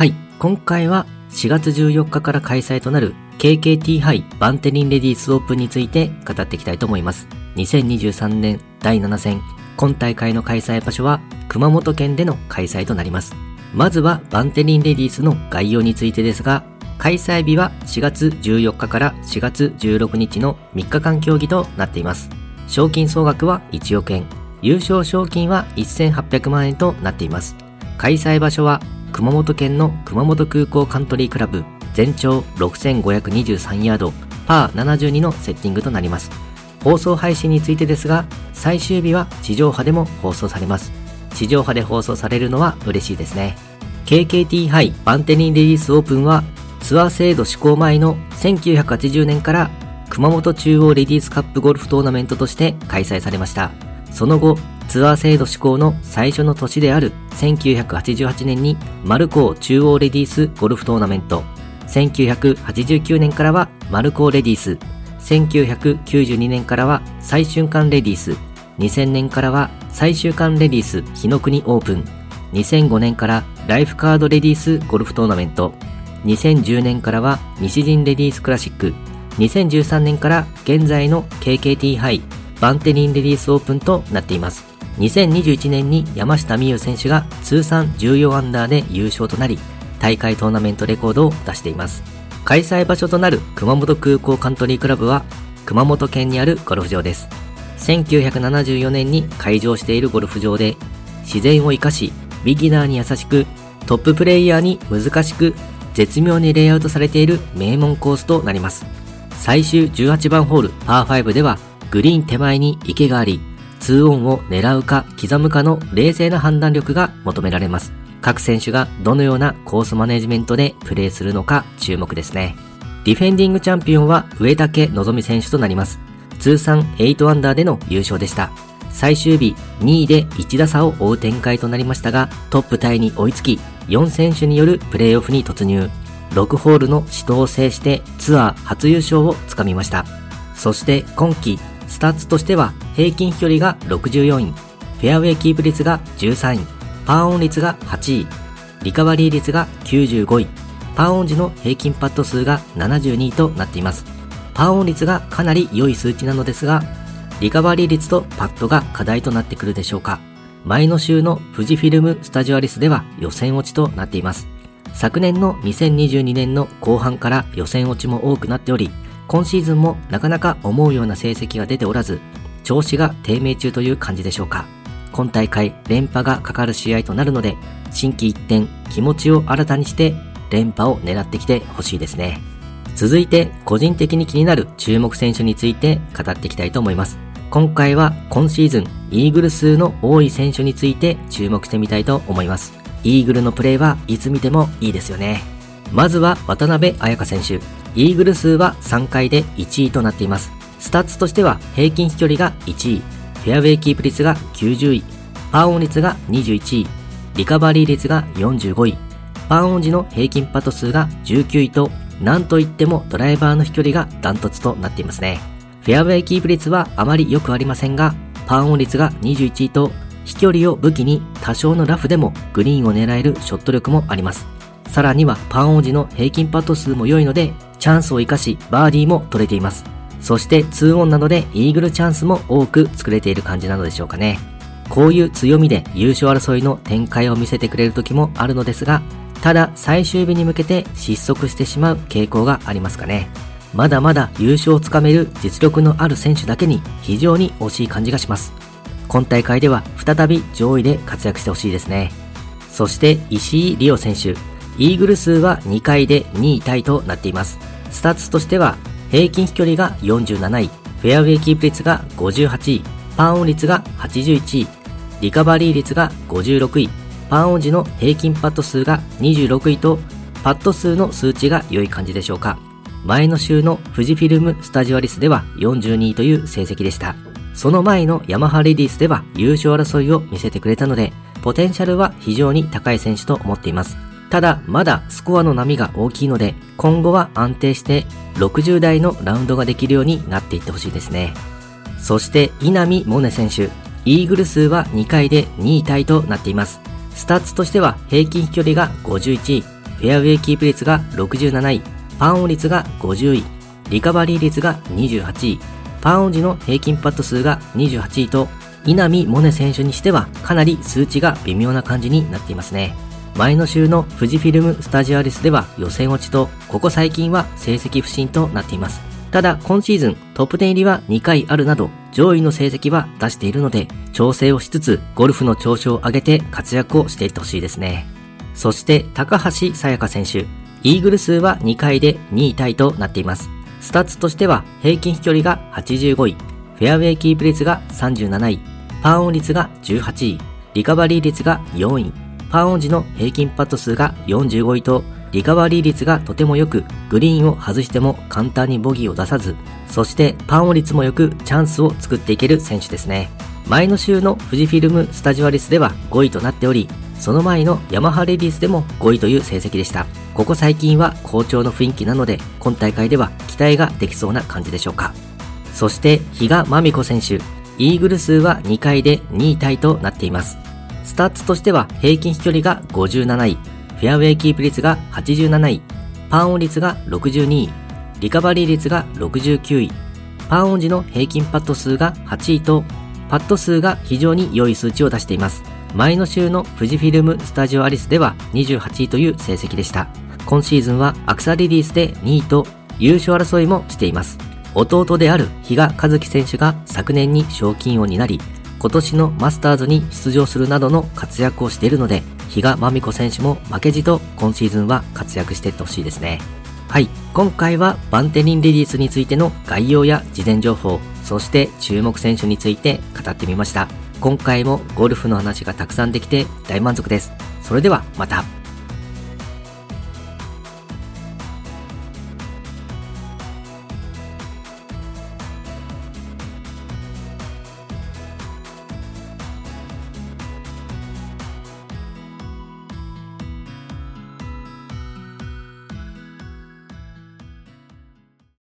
はい、今回は4月14日から開催となる KKT 杯バンテリンレディースオープンについて語っていきたいと思います。2023年第7戦、今大会の開催場所は熊本県での開催となります。まずはバンテリンレディースの概要についてですが、開催日は4月14日から4月16日の3日間競技となっています。賞金総額は1億円、優勝賞金は1800万円となっています。開催場所は熊本県の熊本空港カントリークラブ全長6523ヤードパー72のセッティングとなります。放送配信についてですが最終日は地上波でも放送されます。地上波で放送されるのは嬉しいですね。KKT 杯バンテリンレディースオープンはツアー制度施行前の1980年から熊本中央レディースカップゴルフトーナメントとして開催されました。その後ツアー制度施行の最初の年である1988年にマルコー中央レディースゴルフトーナメント、1989年からはマルコーレディース、1992年からは最瞬間レディース、2000年からは最終間レディース日の国オープン、2005年からライフカードレディースゴルフトーナメント、2010年からは西陣レディースクラシック、2013年から現在の KKT ハイバンテリンレディースオープンとなっています。2021年に山下美夢有選手が通算14アンダーで優勝となり、大会トーナメントレコードを出しています。開催場所となる熊本空港カントリークラブは熊本県にあるゴルフ場です。1974年に開場しているゴルフ場で自然を生かし、ビギナーに優しく、トッププレイヤーに難しく、絶妙にレイアウトされている名門コースとなります。最終18番ホールパー5ではグリーン手前に池があり、2オンを狙うか刻むかの冷静な判断力が求められます。各選手がどのようなコースマネジメントでプレーするのか注目ですね。ディフェンディングチャンピオンは上竹望選手となります。通算8アンダーでの優勝でした。最終日2位で1打差を追う展開となりましたが、トップタイに追いつき、4選手によるプレーオフに突入。6ホールの死闘を制してツアー初優勝をつかみました。そして今季スタッツとしては平均飛距離が64位、フェアウェイキープ率が13位、パーオン率が8位、リカバリー率が95位、パーオン時の平均パット数が72位となっています。パーオン率がかなり良い数値なのですが、リカバリー率とパットが課題となってくるでしょうか。前の週の富士フィルムスタジオアリスでは予選落ちとなっています。昨年の2022年の後半から予選落ちも多くなっており、今シーズンもなかなか思うような成績が出ておらず、調子が低迷中という感じでしょうか。今大会連覇がかかる試合となるので、心機一転、気持ちを新たにして連覇を狙ってきてほしいですね。続いて、個人的に気になる注目選手について語っていきたいと思います。今回は今シーズン、イーグル数の多い選手について注目してみたいと思います。イーグルのプレーはいつ見てもいいですよね。まずは渡邉彩香選手。イーグル数は3回で1位となっています。スタッツとしては平均飛距離が1位、フェアウェイキープ率が90位、パーオン率が21位、リカバリー率が45位、パーオン時の平均パット数が19位と、なんといってもドライバーの飛距離がダントツとなっていますね。フェアウェイキープ率はあまり良くありませんが、パーオン率が21位と、飛距離を武器に多少のラフでもグリーンを狙えるショット力もあります。さらにはパーオン時の平均パット数も良いので、チャンスを生かし、バーディーも取れています。そして2オンなどでイーグルチャンスも多く作れている感じなのでしょうかね。こういう強みで優勝争いの展開を見せてくれる時もあるのですが、ただ最終日に向けて失速してしまう傾向がありますかね。まだまだ優勝をつかめる実力のある選手だけに非常に惜しい感じがします。今大会では再び上位で活躍してほしいですね。そして石井理緒選手、イーグル数は2回で2位タイとなっています。スタッツとしては平均飛距離が47位、フェアウェイキープ率が58位、パーオン率が81位、リカバリー率が56位、パーオン時の平均パット数が26位と、パット数の数値が良い感じでしょうか。前の週の富士フィルムスタジオアリスでは42位という成績でした。その前のヤマハレディスでは優勝争いを見せてくれたので、ポテンシャルは非常に高い選手と思っています。ただ、まだスコアの波が大きいので、今後は安定して60代のラウンドができるようになっていってほしいですね。そして稲見萌寧選手、イーグル数は2回で2位タイとなっています。スタッツとしては平均飛距離が51位、フェアウェイキープ率が67位、パーオン率が50位、リカバリー率が28位、パーオン時の平均パット数が28位と、稲見萌寧選手にしてはかなり数値が微妙な感じになっていますね。前の週の富士フィルムスタジオアリスでは予選落ちと、ここ最近は成績不振となっています。ただ今シーズントップ10入りは2回あるなど上位の成績は出しているので調整をしつつゴルフの調子を上げて活躍をしていってほしいですね。そして高橋彩華選手、イーグル数は2回で2位タイとなっています。スタッツとしては平均飛距離が85位、フェアウェイキープ率が37位、パーオン率が18位、リカバリー率が4位、パーオン時の平均パット数が45位とリカバリー率がとても良く、グリーンを外しても簡単にボギーを出さず、そしてパーオン率も良くチャンスを作っていける選手ですね。前の週の富士フィルムスタジオアリスでは5位となっており、その前のヤマハレディスでも5位という成績でした。ここ最近は好調の雰囲気なので、今大会では期待ができそうな感じでしょうか。そして、比嘉真美子選手、イーグル数は2回で2位タイとなっています。スタッツとしては平均飛距離が57位、フェアウェイキープ率が87位、パンオン率が62位、リカバリー率が69位、パンオン時の平均パット数が8位と、パット数が非常に良い数値を出しています。前の週の富士フィルムスタジオアリスでは28位という成績でした。今シーズンはアクサリリースで2位と優勝争いもしています。弟である比嘉和樹選手が昨年に賞金王になり、今年のマスターズに出場するなどの活躍をしているので、比嘉真美子選手も負けじと今シーズンは活躍していってほしいですね。はい、今回はバンテリンレディースについての概要や事前情報、そして注目選手について語ってみました。今回もゴルフの話がたくさんできて大満足です。それではまた。